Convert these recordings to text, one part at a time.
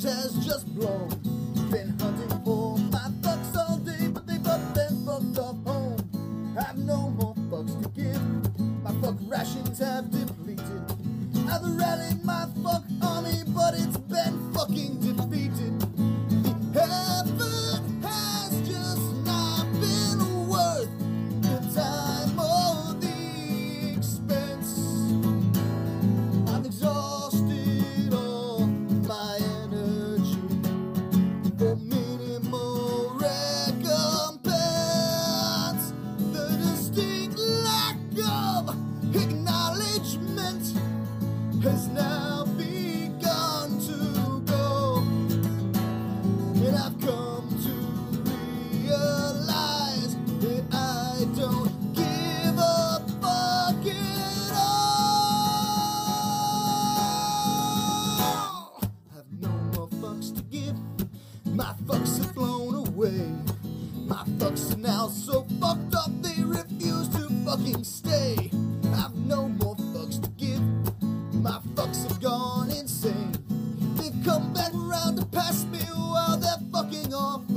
fuse has just blown.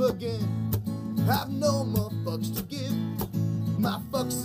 Again. I've no more fucks to give. My fucks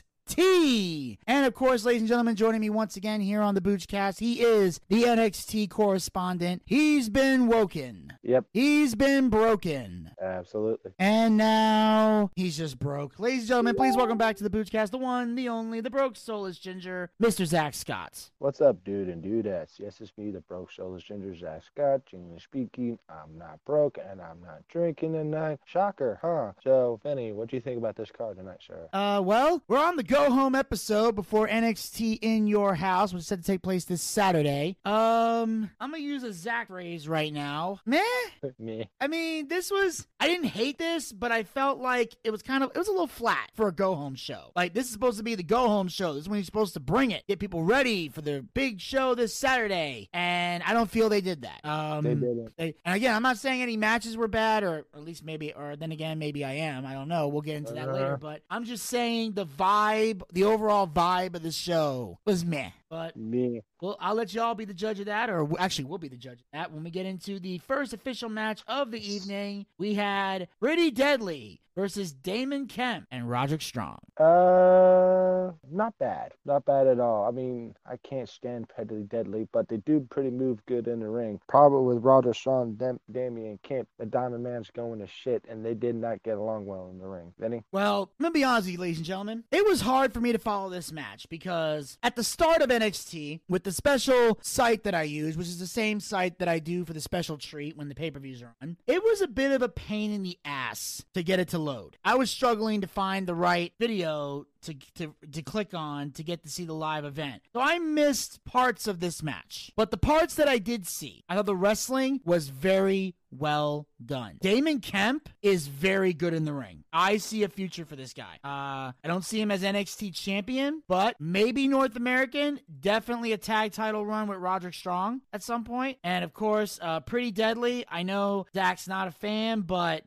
T and of course, ladies and gentlemen, joining me once again here on the Boochcast, he is the NXT correspondent. He's been woken. Yep, He's been broken. absolutely. And now he's just broke. Ladies and gentlemen, please welcome back to the Boochcast, the one, the only, the broke soulless ginger, Mr. Zack Scott. What's up, dude and dudettes? Yes, it's me, the broke soulless ginger Zack Scott, English speaking. I'm not broke and I'm not drinking tonight. Shocker, huh? So, Finny, what do you think about this card tonight, sir? Uh, well, we're on the go home episode before NXT in your house, which is set to take place this Saturday. Um, I'm gonna use a Zack phrase right now. Meh. me. I mean, this was I didn't hate this, but I felt like it was kind of it was a little flat for a go home show. Like this is supposed to be the go home show. This is when you're supposed to bring it, get people ready for the big show this Saturday, and I don't feel they did that. Um, They didn't. they- and again, I'm not saying any matches were bad, or at least maybe, or then again, maybe I am. I don't know. We'll get into that Uh. later. But I'm just saying the vibe, the overall vibe of the show was meh. But Me. well, I'll let y'all be the judge of that, or actually, we'll be the judge of that when we get into the first official match of the evening. We had Pretty Deadly versus Damon Kemp and Roderick Strong. Uh, not bad, not bad at all. I mean, I can't stand Pretty Deadly, but they do pretty move good in the ring. Problem with Roger Strong, Dam- Damon Kemp, the Diamond Man's going to shit, and they did not get along well in the ring. Vinny? Well, I'm gonna be honest with you, ladies and gentlemen. It was hard for me to follow this match because at the start of NXT, with the special site that I use, which is the same site that I do for the special treat when the pay-per-views are on, it was a bit of a pain in the ass to get it to load. I was struggling to find the right video to, to to click on to get to see the live event. So I missed parts of this match. But the parts that I did see, I thought the wrestling was very well done. Damon Kemp is very good in the ring. I see a future for this guy. Uh, I don't see him as NXT champion, but maybe North American. Definitely a tag title run with Roderick Strong at some point. And of course, uh, Pretty Deadly. I know Zack's not a fan, but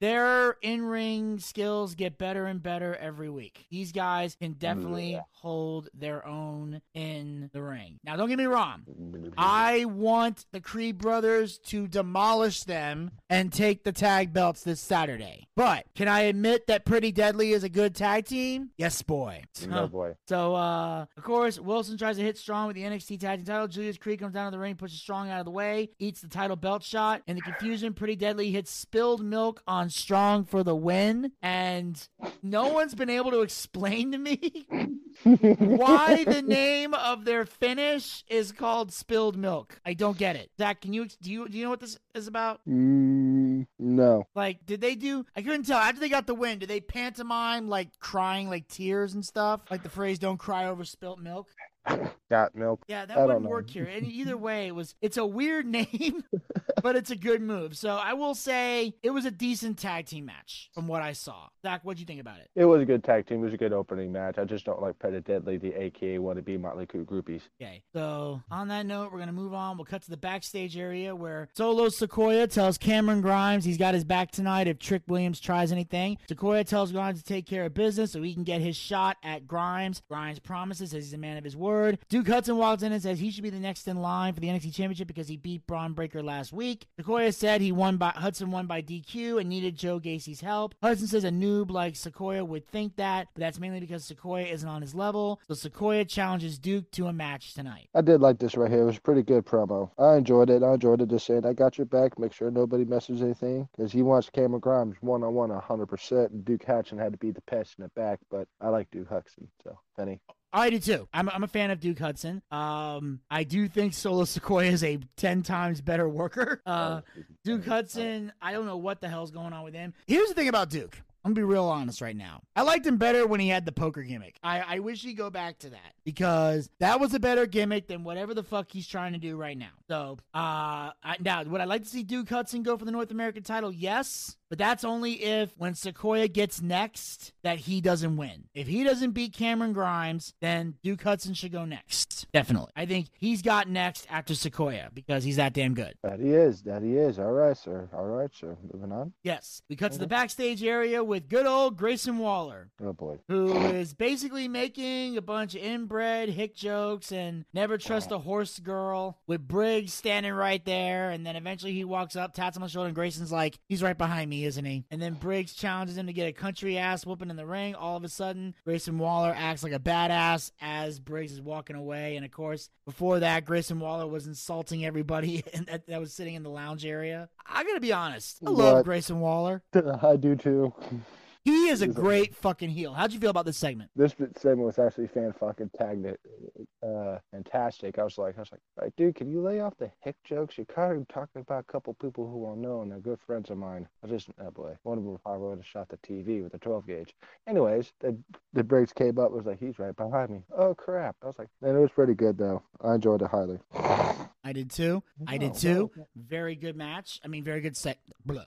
their in ring skills get better and better every week. These guys can definitely Yeah. hold their own in the ring. Now, don't get me wrong. I want the Creed brothers to demolish them and take the tag belts this Saturday. But can I admit that Pretty Deadly is a good tag team? Yes, boy. No boy. So, uh, of course, Wilson tries to hit Strong with the NXT Tag Team title. Julius Creed comes down to the ring, pushes Strong out of the way, eats the title belt shot. In the confusion, Pretty Deadly hits spilled milk on Strong for the win. And no one's been able to explain to me why the name of their finish is called spilled milk. I don't get it. Zack, can you do you do you know what this is about? Mm, no. Like, did they do? I couldn't tell. After they got the win, did they pantomime like crying, like tears and stuff? Like the phrase "Don't cry over spilt milk." Got milk. Yeah, that I don't wouldn't know. work here. And either way, it was it's a weird name, but it's a good move. So I will say it was a decent tag team match from what I saw. Zack, what'd you think about it? It was a good tag team. It was a good opening match. I just don't like Pretty Deadly, the AKA wannabe Motley Crue groupies. Okay. So on that note, we're gonna move on. We'll cut to the backstage area where Solo Sikoa tells Cameron Grimes he's got his back tonight if Trick Williams tries anything. Sikoa tells Grimes to take care of business so he can get his shot at Grimes. Grimes promises says he's a man of his word. Duke Hudson walks in and says he should be the next in line for the NXT Championship because he beat Bron Breakker last week. Sikoa said he won by Hudson won by DQ and needed Joe Gacy's help. Hudson says a noob like Sikoa would think that, but that's mainly because Sikoa isn't on his level. So Sikoa challenges Duke to a match tonight. I did like this right here. It was pretty good promo. I enjoyed it. I enjoyed it just saying, I got your back. Make sure nobody messes anything. Because he wants Cameron Grimes one on one 100%. And Duke Hudson had to be the pest in the back. But I like Duke Hudson. So, Penny. I do too. I'm, I'm a fan of Duke Hudson. Um, I do think Solo Sikoa is a 10 times better worker. Uh, Duke Hudson, I don't know what the hell's going on with him. Here's the thing about Duke. I'm gonna be real honest right now. I liked him better when he had the poker gimmick. I, I wish he'd go back to that because that was a better gimmick than whatever the fuck he's trying to do right now. So, uh, I, now would I like to see Duke Hudson go for the North American title? Yes, but that's only if when Sikoa gets next that he doesn't win. If he doesn't beat Cameron Grimes, then Duke Hudson should go next. Definitely, I think he's got next after Sikoa because he's that damn good. That he is. That he is. All right, sir. All right, sir. Moving on. Yes, we cut to the backstage area with good old Grayson Waller. Oh, boy. who is basically making a bunch of inbred hick jokes and never trust a horse girl with Briggs standing right there. And then eventually he walks up, taps him on the shoulder, and Grayson's like, he's right behind me, isn't he? And then Briggs challenges him to get a country ass whooping in the ring. All of a sudden, Grayson Waller acts like a badass as Briggs is walking away. And of course, before that, Grayson Waller was insulting everybody that, that was sitting in the lounge area. I gotta be honest, I love What? Grayson Waller. I do too. He is a great fucking heel. How'd you feel about this segment? This segment was actually fan fucking tagged it, uh, fantastic. I was like, I was like, right, dude, can you lay off the hick jokes? You're kind of talking about a couple people who are known. They're good friends of mine. I just, oh boy, one of them probably would have shot the TV with a 12 gauge. Anyways, the the brakes came up. It was like, he's right behind me. Oh crap! I was like, and it was pretty good though. I enjoyed it highly. I did too. I did Oh, too. Very good match. I mean, very good.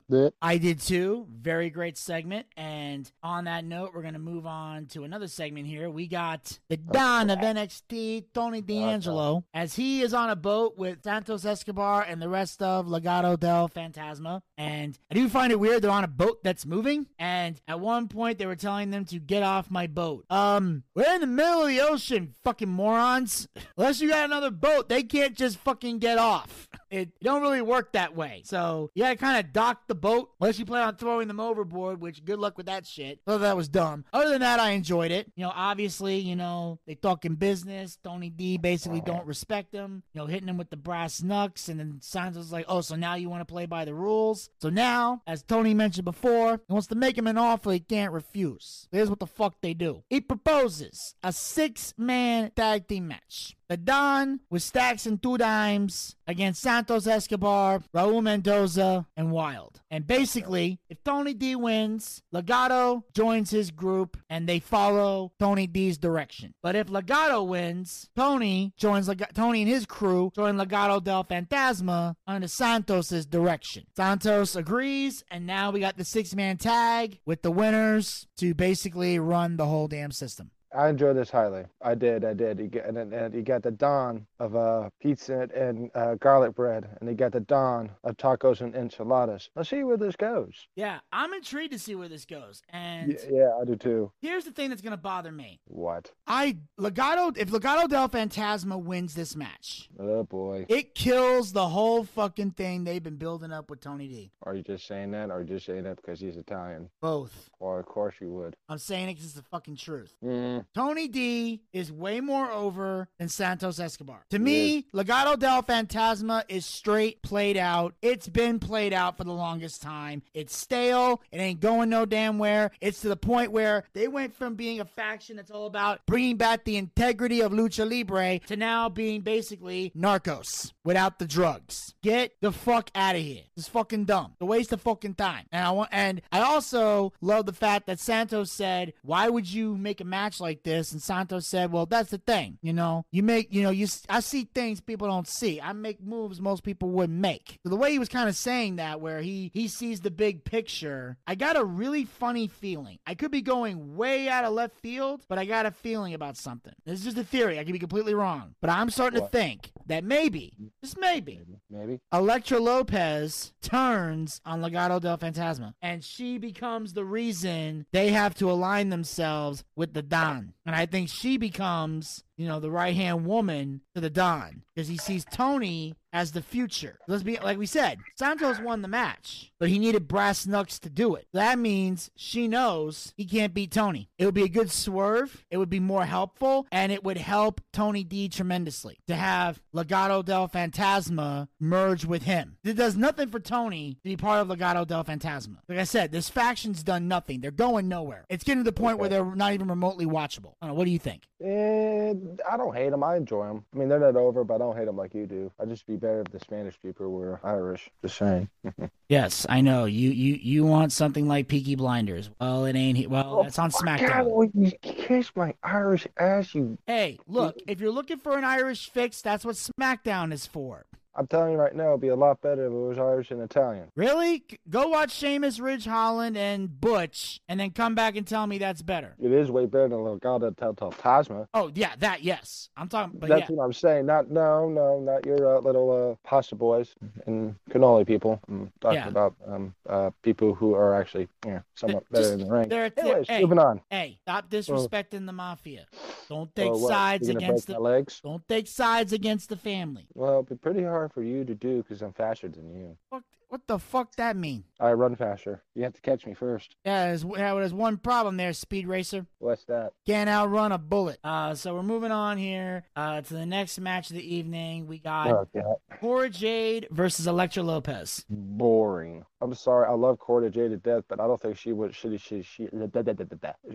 That- I did too. Very great segment. And on that note, we're gonna move on to another segment here. We got the Don of NXT, Tony D'Angelo, as he is on a boat with Santos Escobar and the rest of Legado del Fantasma. And I do find it weird they're on a boat that's moving. And at one point, they were telling them to get off my boat. Um, we're in the middle of the ocean, fucking morons. Unless you got another boat, they can't just fucking get off. it don't really work that way. So you gotta kind of dock the boat unless you plan on throwing them overboard, which good luck with that shit. So that was dumb. Other than that, I enjoyed it. You know, obviously, you know, they talking business. Tony D basically don't respect them. you know, hitting him with the brass knucks. And then Santos like, oh, so now you want to play by the rules? So now, as Tony mentioned before, he wants to make him an offer he can't refuse. Here's what the fuck they do. He proposes a six man tag team match. The Don with stacks and two dimes against Santos Escobar, Raul Mendoza, and Wilde. And basically, if Tony D wins, Legado joins his group and they follow Tony D's direction. But if Legado wins, Tony joins Leg- Tony and his crew join Legado del Fantasma under Santos's direction. Santos agrees, and now we got the six man tag with the winners to basically run the whole damn system. I enjoyed this highly. I did. I did. You get and, and you got the dawn of uh, pizza and uh, garlic bread, and they got the dawn of tacos and enchiladas. Let's see where this goes. Yeah, I'm intrigued to see where this goes. And Y- yeah, I do too. here's the thing that's going to bother me. What? I Legado if Legado del Fantasma wins this match, Oh boy. it kills the whole fucking thing they've been building up with Tony D. Are you just saying that, or are you just saying that because he's Italian? Both. Well, of course you would. I'm saying it because it's the fucking truth. Mm, Tony D is way more over than Santos Escobar. To He me, Legado del Fantasma is straight played out. It's been played out for the longest time. It's stale. It ain't going no damn where. It's to the point where they went from being a faction that's all about bringing back the integrity of lucha libre to now being basically narcos without the drugs. Get the fuck out of here. It's fucking dumb. The waste of fucking time. And I want and I also love the fact that Santos said, "Why would you make a match like this?" And Santos said, "Well, that's the thing. You know, you make, you know, you s- I see things people don't see. I make moves most people wouldn't make." So the way he was kind of saying that where he he sees the big picture, I got a really funny feeling. I could be going way out of left field, but I got a feeling about something. This is just a theory. I could be completely wrong, but I'm starting What? to think that maybe, just maybe, maybe. Maybe. Elektra Lopez turns on Legado del Fantasma, and she becomes the reason they have to align themselves with the Don. And I think she becomes, you know, the right hand woman to the Don because he sees Tony as the future. Let's be like we said, Santos won the match, but he needed brass knucks to do it. That means she knows he can't beat Tony. It would be a good swerve. It would be more helpful, and it would help Tony D tremendously to have Legado del Fantasma merge with him. It does nothing for Tony to be part of Legado del Fantasma. Like I said, this faction's done nothing. They're going nowhere. It's getting to the point where they're not even remotely watchable. I don't know. What do you think? And I don't hate them. I enjoy them. I mean, they're not over, but I don't hate them like you do. I'd just be better if the Spanish people were Irish. Just saying. Yes, I know. You you you want something like Peaky Blinders. Well, it ain't. he- Well, oh, it's on God, SmackDown. will you kiss my Irish ass, you Hey, look, if you're looking for an Irish fix, that's what SmackDown is for. I'm telling you right now, it'd be a lot better if it was Irish and Italian. Really? Go watch Sheamus, Ridge Holland, and Butch, and then come back and tell me that's better. It is way better than Legado del Tasma. Oh, yeah, that, yes. I'm talking, but That's yeah. what I'm saying. Not no, no, not your uh, little uh, pasta boys and cannoli people. I'm talking Yeah. about um, uh, people who are actually yeah, somewhat Just- better in the ring. they're- Anyways, hey. moving on. Hey, stop disrespecting the mafia. Don't take Oh, what? sides against the. legs. Don't take sides against the family. Well, it'd be pretty hard for you to do because I'm faster than you. What, what the fuck that mean? I run faster. You have to catch me first. Yeah, there's, yeah, there's one problem there, Speed Racer. What's that? Can't outrun a bullet. Uh, so we're moving on here uh, to the next match of the evening. We got Oh, God. Cora Jade versus Elektra Lopez. Boring. I'm sorry. I love Cora Jade to death, but I don't think she would. She she she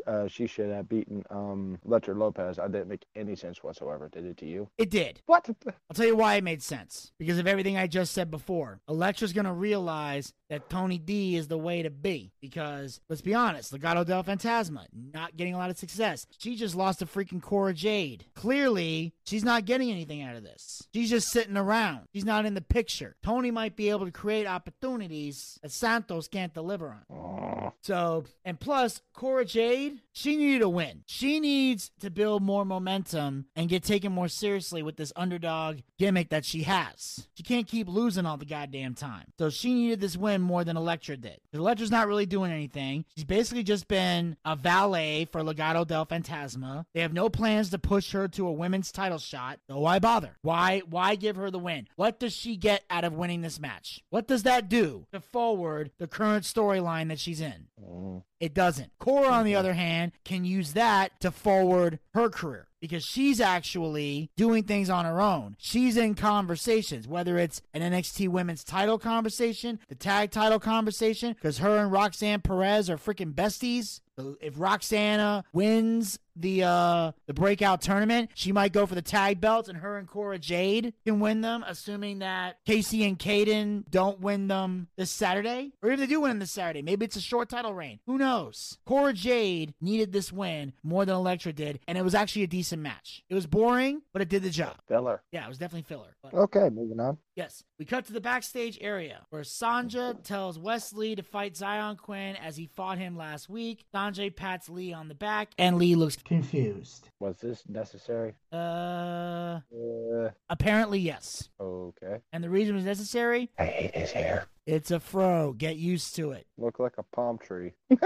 uh, she should have beaten um Lecher Lopez. I didn't make any sense whatsoever. Did it to you? It did. What? I'll tell you why it made sense. Because of everything I just said before. Elektra's going to realize that Tony D is the way to be. Because, let's be honest, Legado del Fantasma, not getting a lot of success. She just lost to freaking Cora Jade. Clearly, she's not getting anything out of this. She's just sitting around. She's not in the picture. Tony might be able to create opportunities that Santos can't deliver on. So, and plus, Cora Jade, she needed a win. She needs to build more momentum and get taken more seriously with this underdog gimmick that she has. She can't keep losing all the goddamn time. So she needed this win more than Elektra did. Elektra's not really doing anything. She's basically just been a valet for Legado del Fantasma. They have no plans to push her to a women's title shot. So why bother? Why why give her the win? What does she get out of winning this match? What does that do to forward the current storyline that she's in? Mm. It doesn't. Cora, on the mm-hmm. other hand, can use that to forward her career because she's actually doing things on her own. She's in conversations, whether it's an NXT women's title conversation, the tag title conversation, because her and Roxanne Perez are freaking besties. If Roxana wins the uh the breakout tournament, she might go for the tag belts, and her and Cora Jade can win them, assuming that Casey and Kayden don't win them this Saturday, or if they do win them this Saturday, maybe it's a short title reign. Who knows? Cora Jade needed this win more than Elektra did, and it was actually a decent match. It was boring, but it did the job. Filler. Yeah, it was definitely filler. But Okay, moving on. Yes. We cut to the backstage area where Sanja tells Wesley to fight Xyon Quinn as he fought him last week. Sanjay pats Lee on the back, and Lee looks confused. Was this necessary? Uh, Uh, apparently, yes. okay. And the reason was necessary? I hate his hair. It's a fro. Get used to it. Look like a palm tree. It'd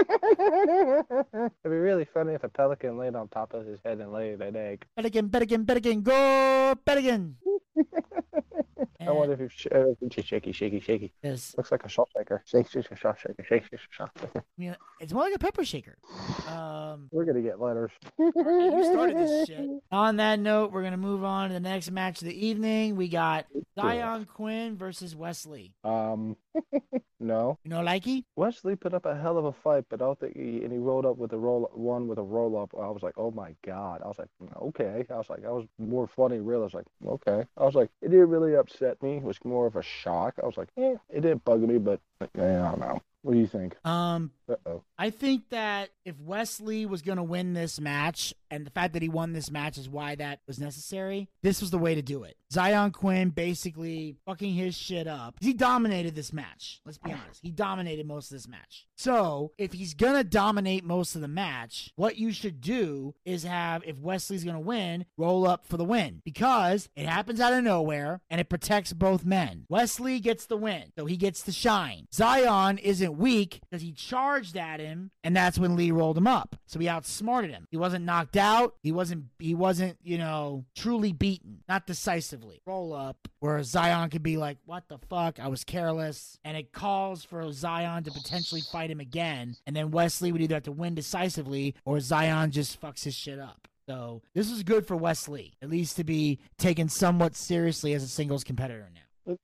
be really funny if a pelican laid on top of his head and laid an egg. Bet again, bet again, go, bet again. I wonder if you sh- uh, shaky, shaky, shaky. Yes. Looks like a shot shaker. Shake, shake, shake, shot shaker. Shake, shake, shot shaker. I mean, it's more like a pepper shaker. Um, We're gonna get letters. you started this shit. On that note, we're gonna move on to the next match of the evening. We got Xyon Quinn versus Wesley. Um, no. You know, likey? Wesley put up a hell of a fight, but I don't think he and he rolled up with a roll one with a roll up. I was like, oh my god. I was like, okay. I was like, I was more funny, real. I was like, okay. I was like, it didn't really upset me. It was more of a shock. I was like, eh, it didn't bug me, but I don't know. What do you think? Um, Uh oh. I think that if Wesley was going to win this match, and the fact that he won this match is why that was necessary, this was the way to do it. Xyon Quinn basically fucking his shit up. He dominated this match. Let's be honest. He dominated most of this match. So, if he's going to dominate most of the match, what you should do is have, if Wesley's going to win, roll up for the win because it happens out of nowhere and it protects both men. Wesley gets the win, so he gets to shine. Xyon isn't weak because he charged at him, and that's when Lee rolled him up. So he outsmarted him. He wasn't knocked out. He wasn't. He wasn't. You know, truly beaten, not decisively. Roll up, where Xyon could be like, "What the fuck? I was careless," and it calls for Xyon to potentially fight him again, and then Wesley would either have to win decisively or Xyon just fucks his shit up. So this is good for Wesley, at least to be taken somewhat seriously as a singles competitor now.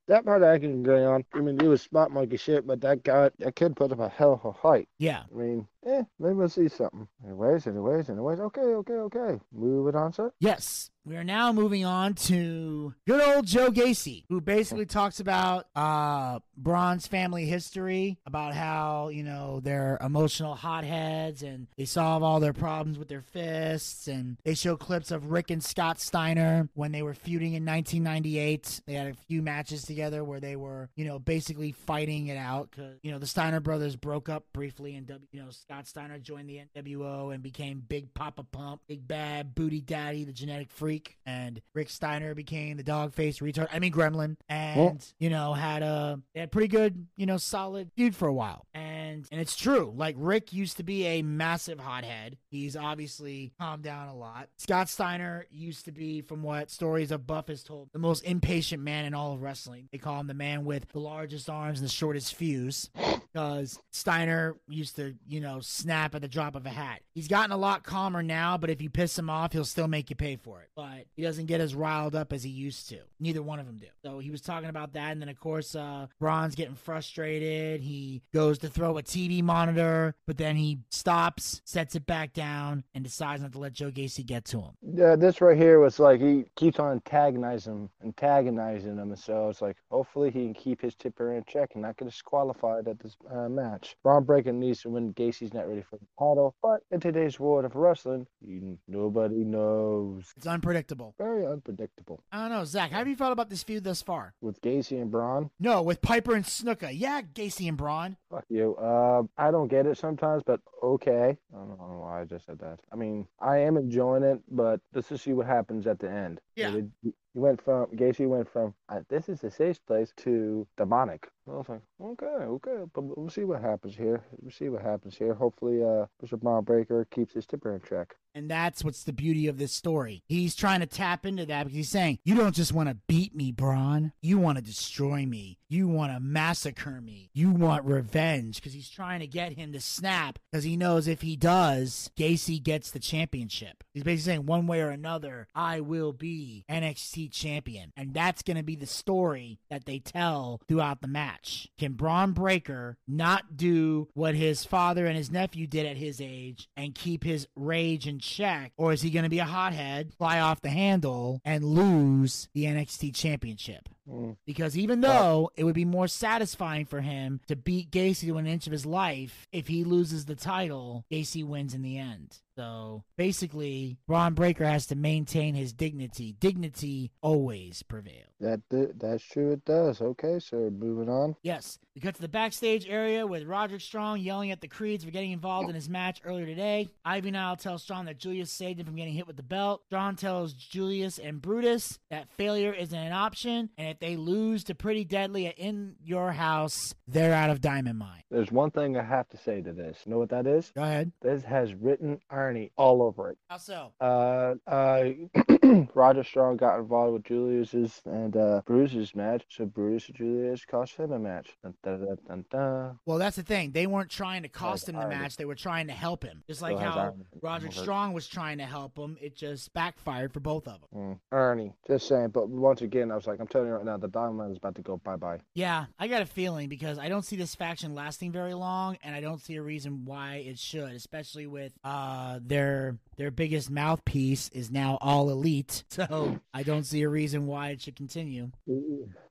That part I can agree on. I mean, he was smart monkey shit, but that guy, that kid put up a hell of a fight. Yeah. I mean, eh, maybe we'll see something. Anyways, anyways, anyways. Okay, okay, okay. Move it on, sir. Yes. We are now moving on to good old Joe Gacy, who basically talks about uh Bron's family history, about how, you know, they're emotional hotheads and they solve all their problems with their fists and they show clips of Rick and Scott Steiner when they were feuding in 1998. They had a few matches together where they were, you know, basically fighting it out cuz you know, the Steiner brothers broke up briefly and W, you know, Scott Steiner joined the NWO and became Big Papa Pump, Big Bad Booty Daddy, the genetic freak, and Rick Steiner became the dog face retard. I mean Gremlin, and you know had a had pretty good, you know, solid dude for a while. And and it's true, like Rick used to be a massive hothead. He's obviously calmed down a lot. Scott Steiner used to be, from what stories of Buff has told, the most impatient man in all of wrestling. They call him the man with the largest arms and the shortest fuse because Steiner used to, you know, snap at the drop of a hat. He's gotten a lot calmer now, but if you piss him off, he'll still make you pay for it. But he doesn't get as riled up as he used to. Neither one of them do. So he was talking about that, and then of course, uh, Bron's getting frustrated. He goes to throw a TV monitor, but then he stops, sets it back down, and decides not to let Joe Gacy get to him. Yeah, this right here was like he keeps on antagonizing him, antagonizing him, so it's like hopefully he can keep his tipper in check and not get disqualified at this uh, match. Bron breaking needs to win. Gacy's not ready for the title, but in today's world of wrestling, you, nobody knows. It's unpredictable. Very unpredictable. I don't know, Zack. How have you felt about this feud thus far? With Gacy and Bron, No, with Piper and Snuka. Yeah, Gacy and Bron. Fuck you. Uh, I don't get it sometimes, but okay. I don't know why I just said that. I mean, I am enjoying it, but let's just see what happens at the end. Yeah. They, he went from Gacy went from uh, this is a safe place to demonic. I was like, okay, okay, but we'll see what happens here. We'll see what happens here. Hopefully, uh, Mr. Bron Breakker keeps his temper in check. And that's what's the beauty of this story. He's trying to tap into that because he's saying, You don't just want to beat me, Bron. You want to destroy me. You want to massacre me. You want revenge because he's trying to get him to snap because he knows if he does, Gacy gets the championship. He's basically saying, One way or another, I will be NXT champion. And that's going to be the story that they tell throughout the match. Can Bron Breakker not do what his father and his nephew did at his age and keep his rage and check, or is he going to be a hothead, fly off the handle, and lose the NXT championship? Mm. Because even though it would be more satisfying for him to beat Gacy to an inch of his life, if he loses the title, Gacy wins in the end. So basically, Bron Breakker has to maintain his dignity. Dignity always prevails. That that's true. It does. Okay, so moving on. Yes, we cut to the backstage area with Roderick Strong yelling at the Creeds for getting involved in his match earlier today. Ivy Nile tells Strong that Julius saved him from getting hit with the belt. Strong tells Julius and Brutus that failure isn't an option, and if they lose to Pretty Deadly In Your House, they're out of Diamond Mine. There's one thing I have to say to this. You know what that is? Go ahead. This has written irony all over it. How so? Uh, uh, Roger Strong got involved with Julius's and uh, Bruce's match, so Bruce and Julius cost him a match. Dun, dun, dun. Well, that's the thing. They weren't trying to cost him the irony. match. They were trying to help him. Just like how Roger Strong was trying to help him. It just backfired for both of them. Mm, Ernie, just saying. But once again, I was like, I'm telling you right now, the Diamond is about to go bye bye. Yeah, I got a feeling because I don't see this faction lasting very long, and I don't see a reason why it should, especially with uh Uh, their their biggest mouthpiece is now all elite. So I don't see a reason why it should continue.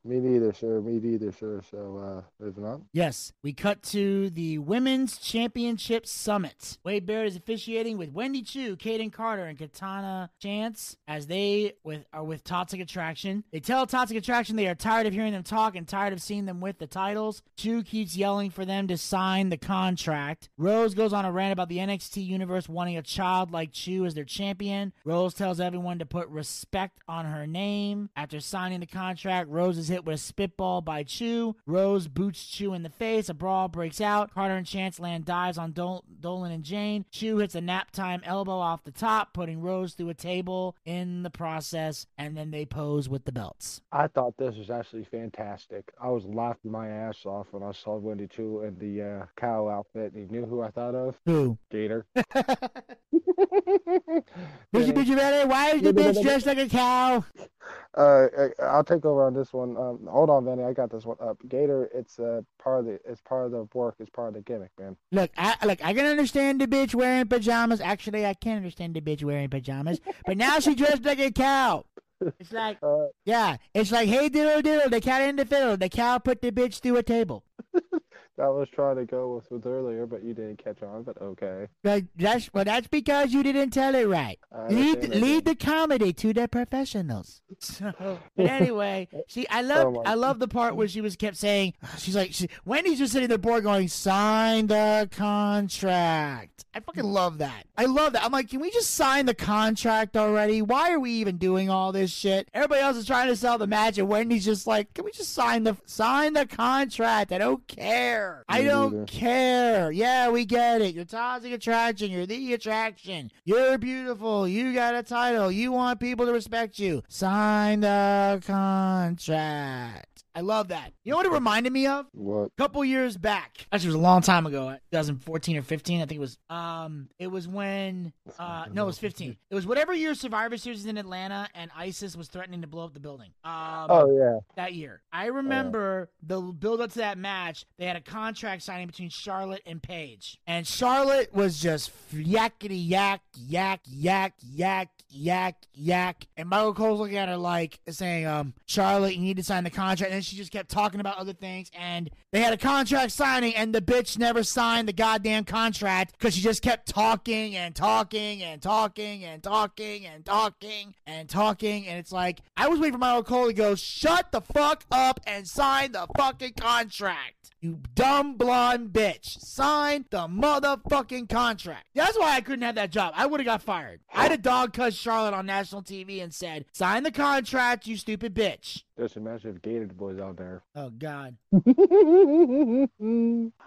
Me neither, sir. Me neither, sir. So, uh, moving on. Yes, we cut to the Women's Championship Summit. Wade Barrett is officiating with Wendy Choo, Kayden Carter, and Katana Chance as they with are with Toxic Attraction. They tell Toxic Attraction they are tired of hearing them talk and tired of seeing them with the titles. Choo keeps yelling for them to sign the contract. Rose goes on a rant about the NXT universe wanting a child like Choo as their champion. Rose tells everyone to put respect on her name. After signing the contract, Rose is hit with a spitball by Choo. Rose boots Choo in the face. A brawl breaks out. Carter and Chance land dives on Dol- Dolin and Jayne. Choo hits a nap time elbow off the top, putting Rose through a table in the process, and then they pose with the belts. I thought this was actually fantastic. I was laughing my ass off when I saw Wendy Choo in the uh, cow outfit. You knew who I thought of? Who? Gator. Bitchy, bitchy, ready? Why is the bitch dressed like a cow? Uh, I'll take over on this one. Um, hold on, Vanny. I got this one up. Gator, it's uh, part of the, it's part of the work. It's part of the gimmick, man. Look, I look. I can understand the bitch wearing pajamas. Actually, I can't understand the bitch wearing pajamas. But now she dressed like a cow. It's like, Uh, yeah, it's like, hey diddle diddle, the cat in the fiddle. The cow put the bitch through a table. I was trying to go with, with earlier, but you didn't catch on. But okay. Like, that's well, that's because you didn't tell it right. I Lead lead the comedy to the professionals. But anyway, see, I oh love Oh I love the part where she was kept saying she's like she, Wendy's just sitting there bored going sign the contract. I fucking love that. I love that. I'm like, can we just sign the contract already? Why are we even doing all this shit? Everybody else is trying to sell the match, and Wendy's just like, can we just sign the sign the contract? I don't care. I Me don't neither. care. Yeah, we get it. You're toxic attraction. You're the attraction. You're beautiful. You got a title. You want people to respect you. Sign the contract. I love that. You know what it reminded me of? What? A couple years back. Actually it was a long time ago 2014 or 15 i think it was um it was when uh no it was 15 it was whatever year survivor series was in atlanta and isis was threatening to blow up the building um Oh yeah. that year. I remember the build up to that match they had a contract signing between charlotte and paige. And charlotte was just yakety yak yak yak yak yak yak. And michael cole's looking at her like saying um charlotte you need to sign the contract. And then she just kept talking about other things. And they had a contract signing, and the bitch never signed the goddamn contract because she just kept talking and talking and talking and talking and talking and talking. And it's like, I was waiting for my old Cole to go, shut the fuck up and sign the fucking contract. You dumb blonde bitch. Sign the motherfucking contract. That's why I couldn't have that job. I would have got fired. I had a dog cuss Charlotte on national TV and said, sign the contract, you stupid bitch. Just imagine if Gator Boy's out there. Oh, God.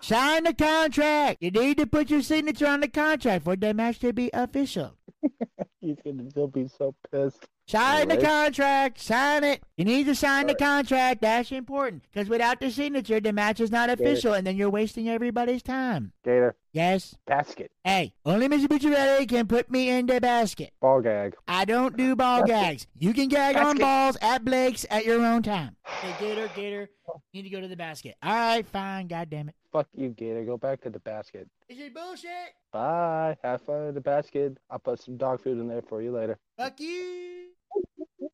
Sign the contract. You need to put your signature on the contract for the match to be official. He's gonna still be so pissed. Sign the contract. Sign it. You need to sign the contract. That's important. Because without the signature, the match is not official, and then you're wasting everybody's time. Gator, Yes? basket, Hey, only Mr. Bucciarelli can put me in the basket. ball gag. I don't do ball gags. You can gag on balls at Blake's at your own time. Hey, Gator, Gator, you need to go to the basket. All right, fine. God damn it. Fuck you, Gator. Go back to the basket. Is it bullshit? Bye. Have fun in the basket. I'll put some dog food in there for you later. Fuck you.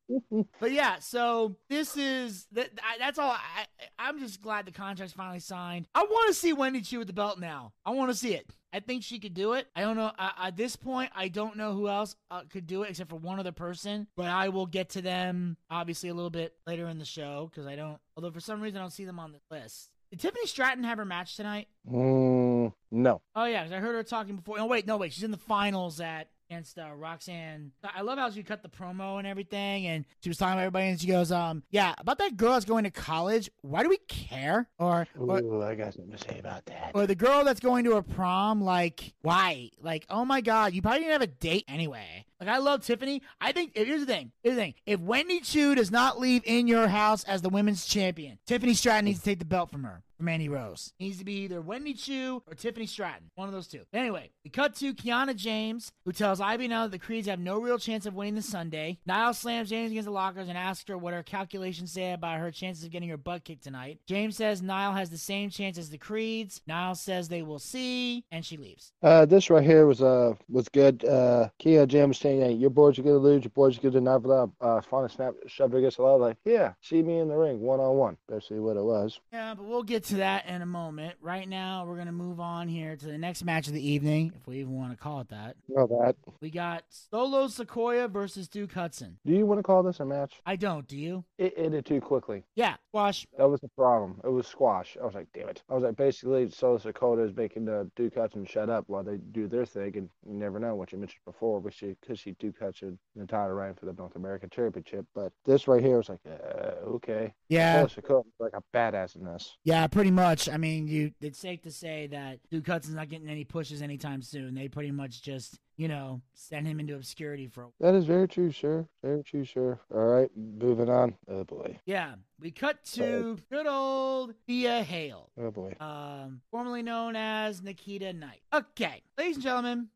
But yeah, so this is that. That's all. I, I'm just glad the contract's finally signed. I want to see Wendy Choo with the belt now. I want to see it. I think she could do it. I don't know. Uh, at this point, I don't know who else uh, could do it except for one other person. But I will get to them obviously a little bit later in the show because I don't. Although for some reason I don't see them on the list. Did Tiffany Stratton have her match tonight? Mm, no. Oh yeah, I heard her talking before. No wait, no wait, she's in the finals at against uh, Roxanne. I love how she cut the promo and everything, and she was talking to everybody, and she goes, "Um, yeah, about that girl that's going to college. Why do we care? Or or, Ooh, I got something to say about that. or the girl that's going to a prom, like, why? Like, oh my god, you probably didn't have a date anyway. Like, I love Tiffany. I think here's the thing. Here's the thing. If Wendy Choo does not leave in your house as the women's champion, Tiffany Stratton needs to take the belt from her. Mandy Rose. It needs to be either Wendy Choo or Tiffany Stratton. One of those two. Anyway, we cut to Kiana James, who tells Ivy now that the Creeds have no real chance of winning the Sunday. Nile slams James against the lockers and asks her what her calculations say about her chances of getting her butt kicked tonight. James says Nile has the same chance as the Creeds. Nile says they will see, and she leaves. Uh, this right here was uh was good. Uh, Kia Jam saying, "Hey, your boys are gonna lose. Your boys are gonna not without uh, finally snap shoved against the wall. Like, yeah, see me in the ring, one on one. Basically, what it was. Yeah, but we'll get to that in a moment. Right now, we're going to move on here to the next match of the evening, if we even want to call it that. Know that. We got Solo Sikoa versus Duke Hudson. Do you want to call this a match? I don't, do you? It ended too quickly. Yeah, squash. That was the problem. It was squash. I was like, damn it. I was like, basically, Solo Sikoa is making the Duke Hudson shut up while they do their thing, and you never know what you mentioned before, but she because she Duke Hudson the entire reign for the North American Championship. But this right here was like, uh, okay. Yeah, Solo Dakota was like a badass in this. yeah, pretty much. I mean, you. It's safe to say that Duke Hudson's not getting any pushes anytime soon. They pretty much just, you know, send him into obscurity for a while. That is very true, sir. Very true, sir. All right, moving on. Oh boy. Yeah, we cut to good old Thea Hail. Oh boy. um, formerly known as Nikita Knight. Okay, ladies and gentlemen,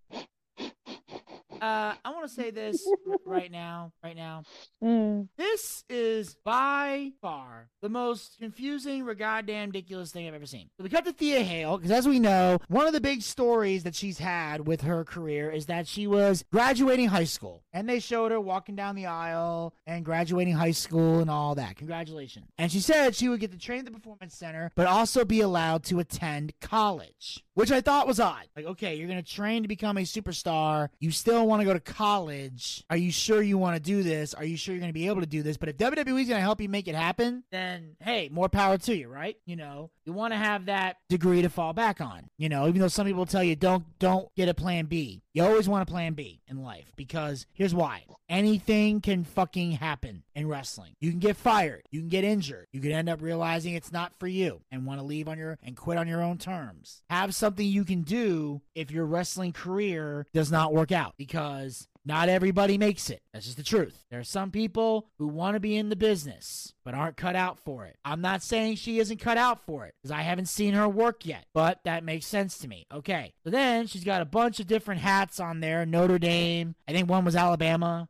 uh, I want to say this right now. Right now, this is by far the most confusing, goddamn ridiculous thing I've ever seen. So we cut to Thea Hail because, as we know, one of the big stories that she's had with her career is that she was graduating high school, and they showed her walking down the aisle and graduating high school and all that. Congratulations! And she said she would get to train at the performance center, but also be allowed to attend college, which I thought was odd. Like, okay, you're gonna train to become a superstar. You still want to go to college. Are you sure you want to do this? Are you sure you're going to be able to do this? But if WWE's going to help you make it happen, then hey, more power to you, right? You know, you want to have that degree to fall back on. You know, even though some people tell you don't don't get a plan B. You always want a plan B in life because here's why. Anything can fucking happen in wrestling. You can get fired, you can get injured, you can end up realizing it's not for you and want to leave on your and quit on your own terms. Have something you can do if your wrestling career does not work out because not everybody makes it. That's just the truth. There are some people who want to be in the business but aren't cut out for it. I'm not saying she isn't cut out for it because I haven't seen her work yet, but that makes sense to me. Okay. So then she's got a bunch of different hats on there Notre Dame. I think one was Alabama.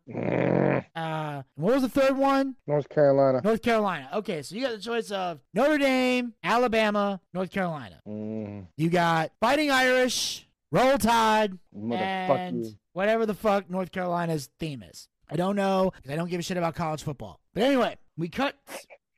Uh, what was the third one? North Carolina. North Carolina. Okay, so you got the choice of Notre Dame, Alabama, North Carolina. Mm, You got Fighting Irish, Roll Tide, motherfuck and you. Whatever the fuck North Carolina's theme is. I don't know I don't give a shit about college football. But anyway, we cut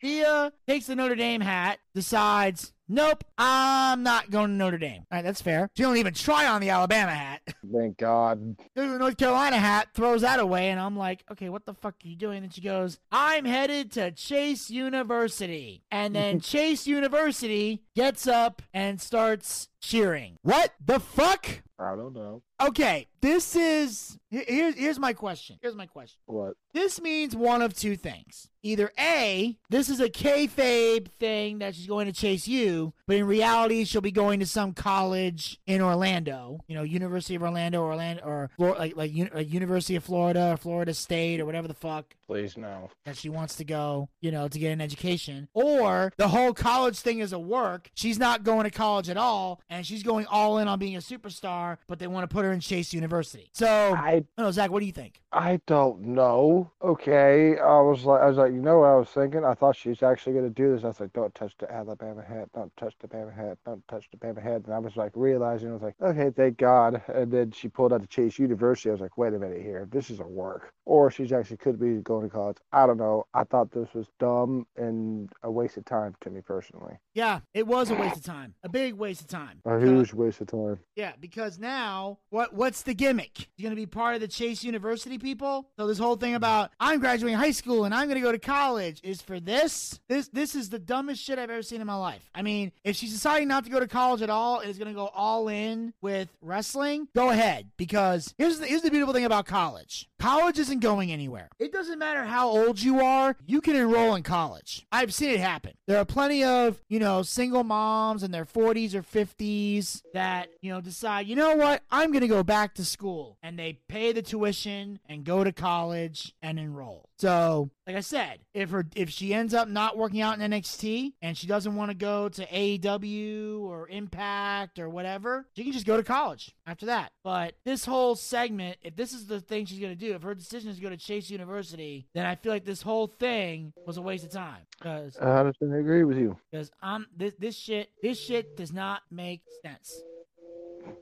Thea takes the Notre Dame hat, decides, nope, I'm not going to Notre Dame. All right, that's fair. She don't even try on the Alabama hat. Thank God. There's the North Carolina hat, throws that away, and I'm like, okay, what the fuck are you doing? And she goes, I'm headed to Chase University. And then Chase University gets up and starts cheering. What the fuck? I don't know. Okay, this is here's here's my question. Here's my question. What? This means one of two things. Either A, this is a kayfabe thing that she's going to chase you, but in reality, she'll be going to some college in Orlando, you know, University of Orlando, or Orlando, or like like, like University of Florida, or Florida State, or whatever the fuck Please no. that she wants to go, you know, to get an education. Or the whole college thing is a work. She's not going to college at all, and she's going all in on being a superstar, but they want to put her in Chase University. So, I I don't know, Zack, what do you think? I don't know. Okay, I was like, I was like, you know what I was thinking? I thought she's actually gonna do this. I was like, don't touch the Alabama hat, don't touch the Bama hat, don't touch the Bama hat. And I was like realizing, I was like, okay, thank God. And then she pulled out the Chase University. I was like, wait a minute here, this is a work. Or she's actually could be going to college. I don't know. I thought this was dumb and a waste of time to me personally. Yeah, it was a waste of time. A big waste of time. A huge waste of time. Yeah, because now what what's the gimmick? You're gonna be part of the Chase University people? So this whole thing about I'm graduating high school and I'm gonna go to college is for this? This this is the dumbest shit I've ever seen in my life. I mean, if she's deciding not to go to college at all and is gonna go all in with wrestling, go ahead. Because here's the here's the beautiful thing about college. College isn't going anywhere. It doesn't matter how old you are, you can enroll in college. I've seen it happen. There are plenty of, you know, single moms in their 40s or 50s that, you know, decide, you know what, I'm going to go back to school. And they pay the tuition and go to college and enroll. So, like I said, if her if she ends up not working out in NXT and she doesn't want to go to AEW or Impact or whatever, she can just go to college after that. But this whole segment, if this is the thing she's going to do, if her decision is to go to Chase University, then I feel like this whole thing was a waste of time. Because I 100% agree with you. because I'm this this shit this shit does not make sense.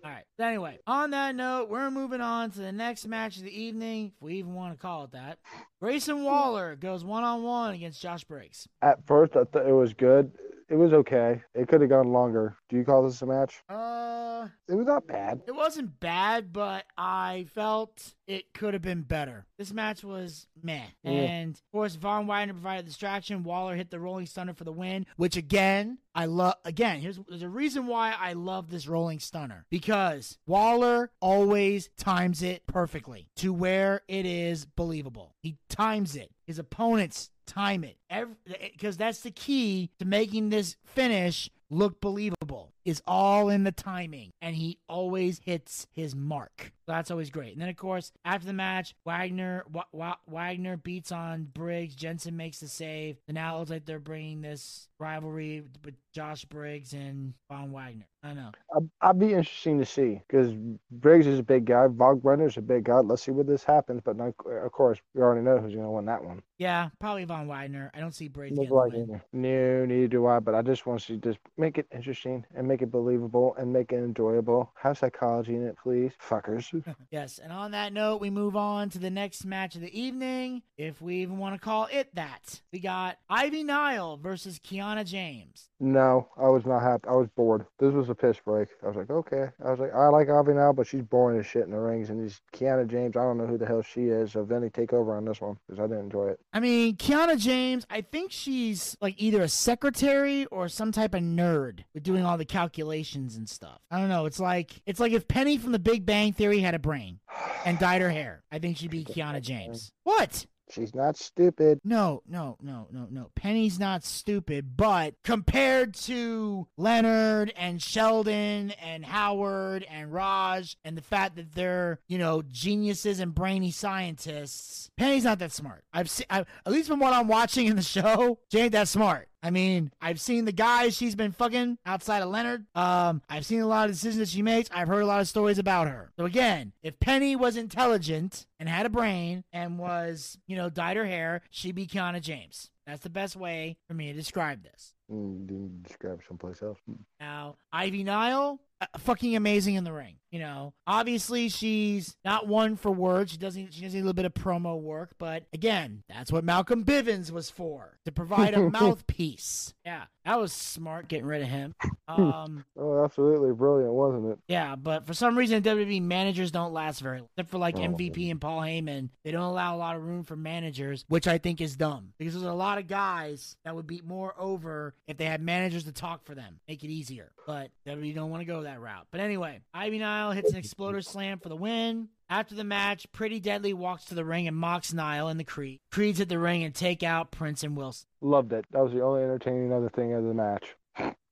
All right. So anyway, on that note, we're moving on to the next match of the evening, if we even want to call it that. Grayson hmm. Waller goes one on one against Josh Briggs. At first, I thought it was good. It was okay. It could have gone longer. Do you call this a match? Uh, It was not bad. it wasn't bad, but I felt it could have been better. This match was meh. Yeah. And of course, Von Wagner provided distraction. Waller hit the Rolling Stunner for the win, which again, I love. Again, here's there's a reason why I love this Rolling Stunner because Waller always times it perfectly to where it is believable. He times it. His opponents time it. Because that's the key to making this finish look believable is all in the timing and he always hits his mark that's always great and then of course after the match wagner Wa- Wa- wagner beats on briggs jensen makes the save and now it looks like they're bringing this rivalry with josh briggs and von wagner i know I'd, be interesting to see because Briggs is a big guy. Von Wagner's a big guy. Let's see what this happens. But not, of course, we already know who's going to win that one. Yeah probably von wagner i don't see Brady. Look getting the like no, neither do I. But I just want to just make it interesting and make it believable and make it enjoyable. Have psychology in it, please, fuckers. Yes, and on that note, we move on to the next match of the evening, if we even want to call it that. We got Ivy Nile versus Kiana James. No, I was not happy. I was bored. This was a piss break. I was like, okay. I was like, I like Ivy now, but she's boring as shit in the rings. And these Kiana James, I don't know who the hell she is. So Vinny, take over on this one because I didn't enjoy it. I mean, Kiana James, I think she's like either a secretary or some type of nerd with doing all the calculations and stuff. I don't know. It's like it's like if Penny from The Big Bang Theory had a brain and dyed her hair. I think she'd be Kiana James. What? She's not stupid. No, no, no, no, no. Penny's not stupid, but compared to Leonard and Sheldon and Howard and Raj and the fact that they're, you know, geniuses and brainy scientists, Penny's not that smart. I've seen, at least from what I'm watching in the show, she ain't that smart. I mean, I've seen the guys she's been fucking outside of Leonard. Um, I've seen a lot of decisions that she makes. I've heard a lot of stories about her. So again, if Penny was intelligent and had a brain and was, you know, dyed her hair, she'd be Kiana James. That's the best way for me to describe this. Mm, grab someplace else. Now, Ivy Nile, uh, fucking amazing in the ring. You know, obviously she's not one for words. She doesn't. She does need a little bit of promo work, but again, that's what Malcolm Bivens was for to provide a mouthpiece. Yeah, that was smart getting rid of him. Um, Oh, absolutely brilliant, wasn't it? yeah, but for some reason, WWE managers don't last very long. Except for like Oh. MVP and Paul Heyman, they don't allow a lot of room for managers, which I think is dumb because there's a lot of guys that would be more over if they had managers to talk for them, make it easier. But WWE don't want to go that route. But anyway, Ivy Nile hits an exploder slam for the win. After the match, Pretty Deadly walks to the ring and mocks Nile and the Creed. Creeds at the ring and take out Prince and Wilson. Loved it. That was the only entertaining other thing of the match.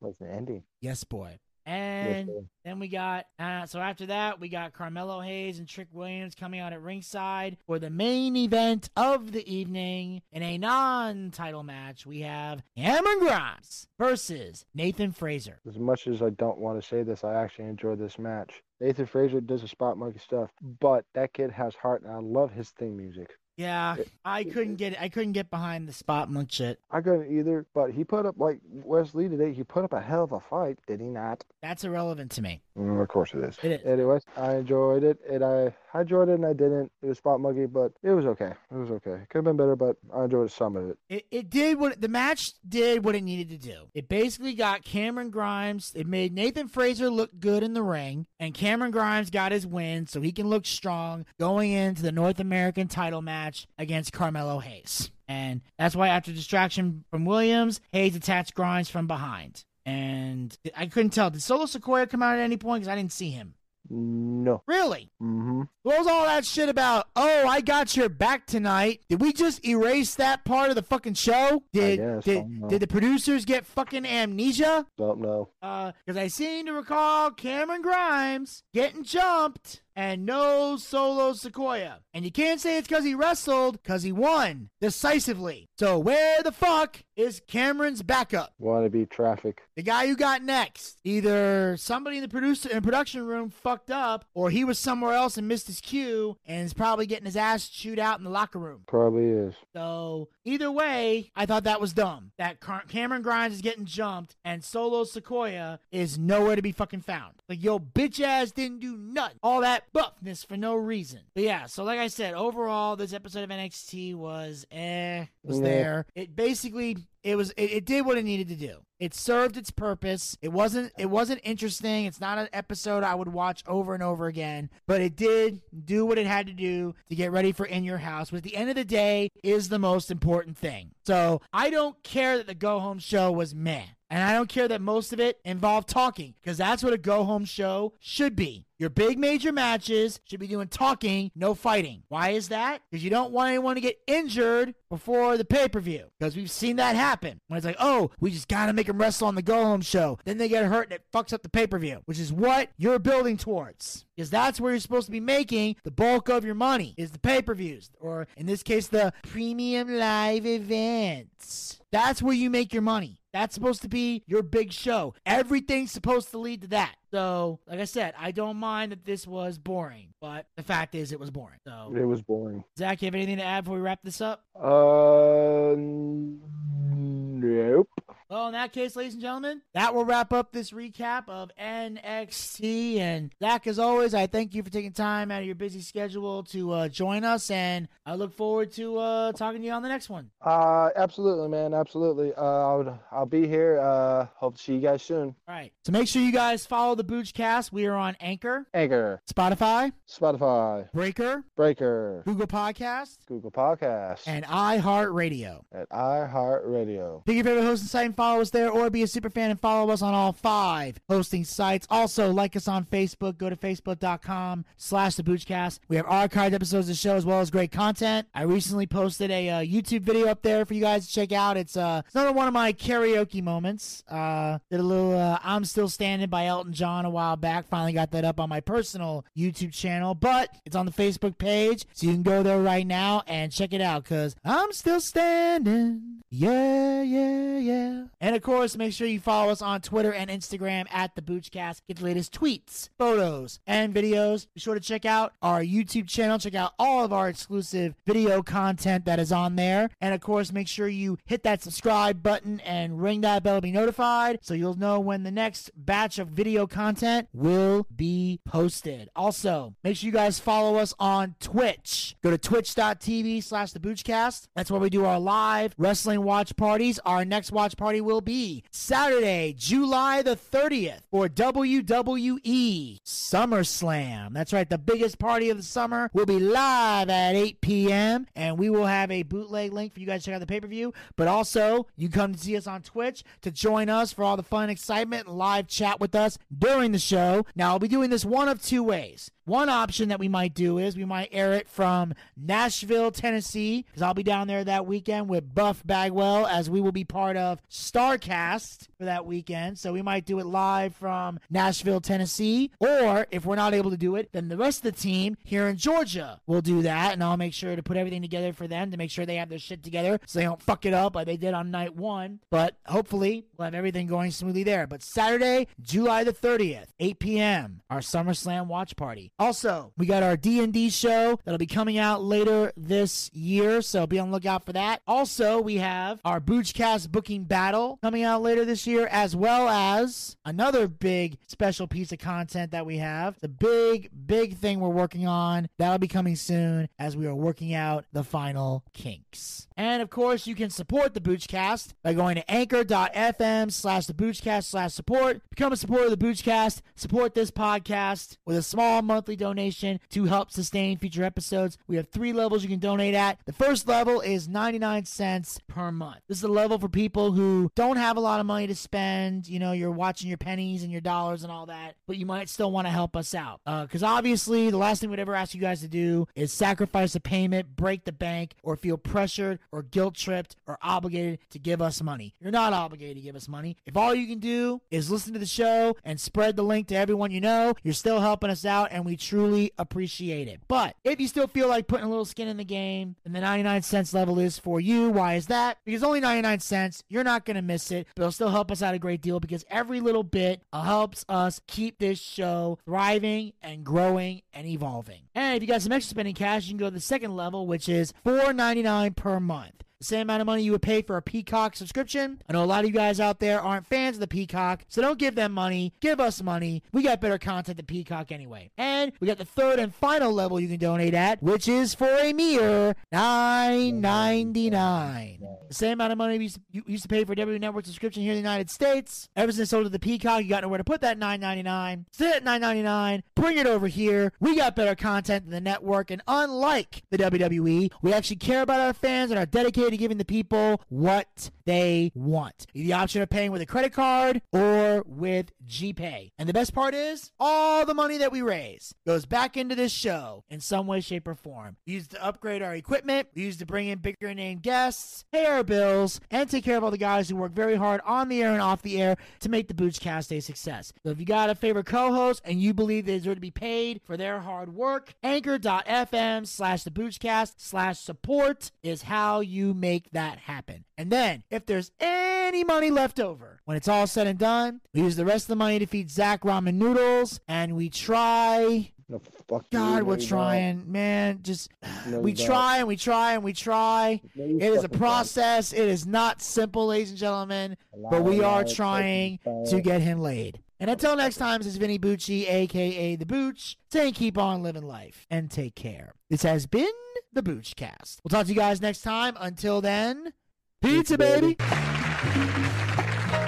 was the ending. Yes, boy. Yes, And sir. Then we got uh, so after that we got Carmelo Hayes and Trick Williams coming out at ringside for the main event of the evening in a non-title match. We have Cameron Grimes versus Nathan Frazer. As much as I don't want to say this, I actually enjoy this match. Nathan Frazer does the spot monkey stuff, but that kid has heart, and I love his theme music. Yeah, I couldn't get I couldn't get behind the spot monk shit. I couldn't either, but he put up like Wesley today. He put up a hell of a fight, did he not? That's irrelevant to me. Mm, of course it is. It is. Anyways, I enjoyed it, and I I enjoyed it, and I didn't. It was spot muggy, but it was okay. It was okay. It Could have been better, but I enjoyed some of it. It, it did what the match did what it needed to do. It basically got Cameron Grimes. It made Nathan Frazer look good in the ring, and Cameron Grimes got his win, so he can look strong going into the North American title match against Carmelo Hayes. And that's why after distraction from Williams, Hayes attached Grimes from behind. And I couldn't tell. Did Solo Sikoa come out at any point? Because I didn't see him. No. Really? Mm-hmm. What was all that shit about? Oh, I got your back tonight. Did we just erase that part of the fucking show? Did guess, did, did the producers get fucking amnesia? Don't know. Uh, because I seem to recall Cameron Grimes getting jumped and no solo Sikoa. And you can't say it's because he wrestled, because he won decisively. So where the fuck is Cameron's backup? Want to be traffic? The guy who got next. Either somebody in the producer in production room fucked up, or he was somewhere else and missed his cue and is probably getting his ass chewed out in the locker room. Probably is. So either way, I thought that was dumb. That Car- Cameron Grimes is getting jumped and Solo Sikoa is nowhere to be fucking found. Like yo, bitch ass didn't do nothing. All that buffness for no reason. But yeah, so like I said, overall, this episode of NXT was eh, was Yeah. there. It basically it was it, it did what it needed to do. It served its purpose. It wasn't it wasn't interesting. It's not an episode I would watch over and over again, but it did do what it had to do to get ready for In Your House, which at the end of the day is the most important thing. So I don't care that the go home show was meh. And I don't care that most of it involved talking, because that's what a go home show should be. Your big major matches should be doing talking, no fighting. Why is that? Because you don't want anyone to get injured before the pay per view. Because we've seen that happen. When it's like, oh, we just got to make them wrestle on the go home show. Then they get hurt and it fucks up the pay per view, which is what you're building towards. Because that's where you're supposed to be making the bulk of your money, is the pay per views. Or in this case, the premium live events. That's where you make your money. That's supposed to be your big show. Everything's supposed to lead to that. So, like I said, I don't mind that this was boring, but the fact is it was boring. So, It was boring. Zack, you have anything to add before we wrap this up? Uh, nope. Well, in that case, ladies and gentlemen, that will wrap up this recap of NXT. And Zack, as always, I thank you for taking time out of your busy schedule to uh, join us, and I look forward to uh, talking to you on the next one. Uh, absolutely, man. Absolutely. Uh, I'll, I'll be here. Uh, hope to see you guys soon. All right. So make sure you guys follow the Boochcast. We are on Anchor, Anchor, Spotify, Spotify, Breaker, Breaker, Google Podcast, Google Podcast, and iHeartRadio. at iHeartRadio. Pick your favorite hosting site and follow us there, or be a super fan and follow us on all five hosting sites. Also, like us on Facebook. Go to facebook.com slash the Boochcast. We have archived episodes of the show as well as great content. I recently posted a uh, YouTube video up there for you guys to check out. It's uh, it's another one of my karaoke moments. Uh, did a little uh, I'm Still Standing by Elton John a while back. Finally got that up on my personal YouTube channel, but it's on the Facebook page, so you can go there right now and check it out because I'm still standing. Yeah, yeah, yeah. And of course, make sure you follow us on Twitter and Instagram at the Boochcast. Get the latest tweets, photos, and videos. Be sure to check out our YouTube channel. Check out all of our exclusive video content that is on there. And of course, make sure you hit that subscribe button and ring that bell to be notified so you'll know when the next batch of video content will be posted. Also, make sure you guys follow us on Twitch. Go to twitch.tv slash the Boochcast. That's where we do our live wrestling watch parties. Our next watch party will be Saturday, July the 30th for WWE SummerSlam. That's right, the biggest party of the summer will be live at 8 p.m. and we will have a bootleg link for you guys to check out the pay-per-view. But also, you come to see us on Twitch to join us for all the fun, excitement, and live chat with us during the show. Now, I'll be doing this one of two ways. One option that we might do is we might air it from Nashville, Tennessee, because I'll be down there that weekend with Buff Bagwell, as we will be part of Starrcast for that weekend. So we might do it live from Nashville, Tennessee. Or if we're not able to do it, then the rest of the team here in Georgia will do that. And I'll make sure to put everything together for them to make sure they have their shit together so they don't fuck it up like they did on night one. But hopefully we'll have everything going smoothly there. But Saturday, July the 30th, 8 p.m., our SummerSlam watch party. Also, we got our D&D show that'll be coming out later this year, so be on the lookout for that. Also, we have our Boochcast booking battle coming out later this year, as well as another big special piece of content that we have. The big, big thing we're working on that'll be coming soon as we are working out the final kinks. And of course, you can support the Boochcast by going to anchor.fm slash the Boochcast slash support. Become a supporter of the Boochcast. Support this podcast with a small monthly donation to help sustain future episodes. We have three levels you can donate at. The first level is 99 cents per month. This is a level for people who don't have a lot of money to spend. You know, you're watching your pennies and your dollars and all that, but you might still want to help us out. Uh, because obviously, the last thing we'd ever ask you guys to do is sacrifice a payment, break the bank, or feel pressured or guilt tripped or obligated to give us money. You're not obligated to give us money. If all you can do is listen to the show and spread the link to everyone you know, you're still helping us out and we truly appreciate it. But if you still feel like putting a little skin in the game, then the 99 cents level is for you. Why is that? Because only 99 cents, you're not going to miss it, but it'll still help us out a great deal because every little bit uh, helps us keep this show thriving and growing and evolving. And if you got some extra spending cash, you can go to the second level, which is $4.99 per month the same amount of money you would pay for a Peacock subscription. I know a lot of you guys out there aren't fans of the Peacock, so don't give them money. Give us money. We got better content than Peacock anyway. And we got the third and final level you can donate at, which is for a mere $9.99. The same amount of money we used, to, you used to pay for W Network subscription here in the United States. Ever since sold to the Peacock, you got nowhere to put that $9.99. Stay at $9.99. Bring it over here. We got better content than the network, and unlike the WWE, we actually care about our fans and are dedicated to giving the people what they want. The option of paying with a credit card or with GPay. And the best part is, all the money that we raise goes back into this show in some way, shape, or form. We use to upgrade our equipment, we use to bring in bigger name guests, pay our bills, and take care of all the guys who work very hard on the air and off the air to make the Boochcast a success. So if you got a favorite co-host and you believe they deserve to be paid for their hard work, anchor.fm slash the slash support is how you make that happen. And then, if there's any money left over, when it's all said and done, we use the rest of the money to feed Zack ramen noodles, and we try. No, fuck God, you, we're no, trying, man. Just No, we try and we try and we try. It is a process. It is not simple, ladies and gentlemen, but we are trying to get him laid. And until next time, this is Vinny Bucci, aka The Booch, saying keep on living life and take care. This has been The Boochcast. We'll talk to you guys next time. Until then, pizza, Pizza, baby. baby.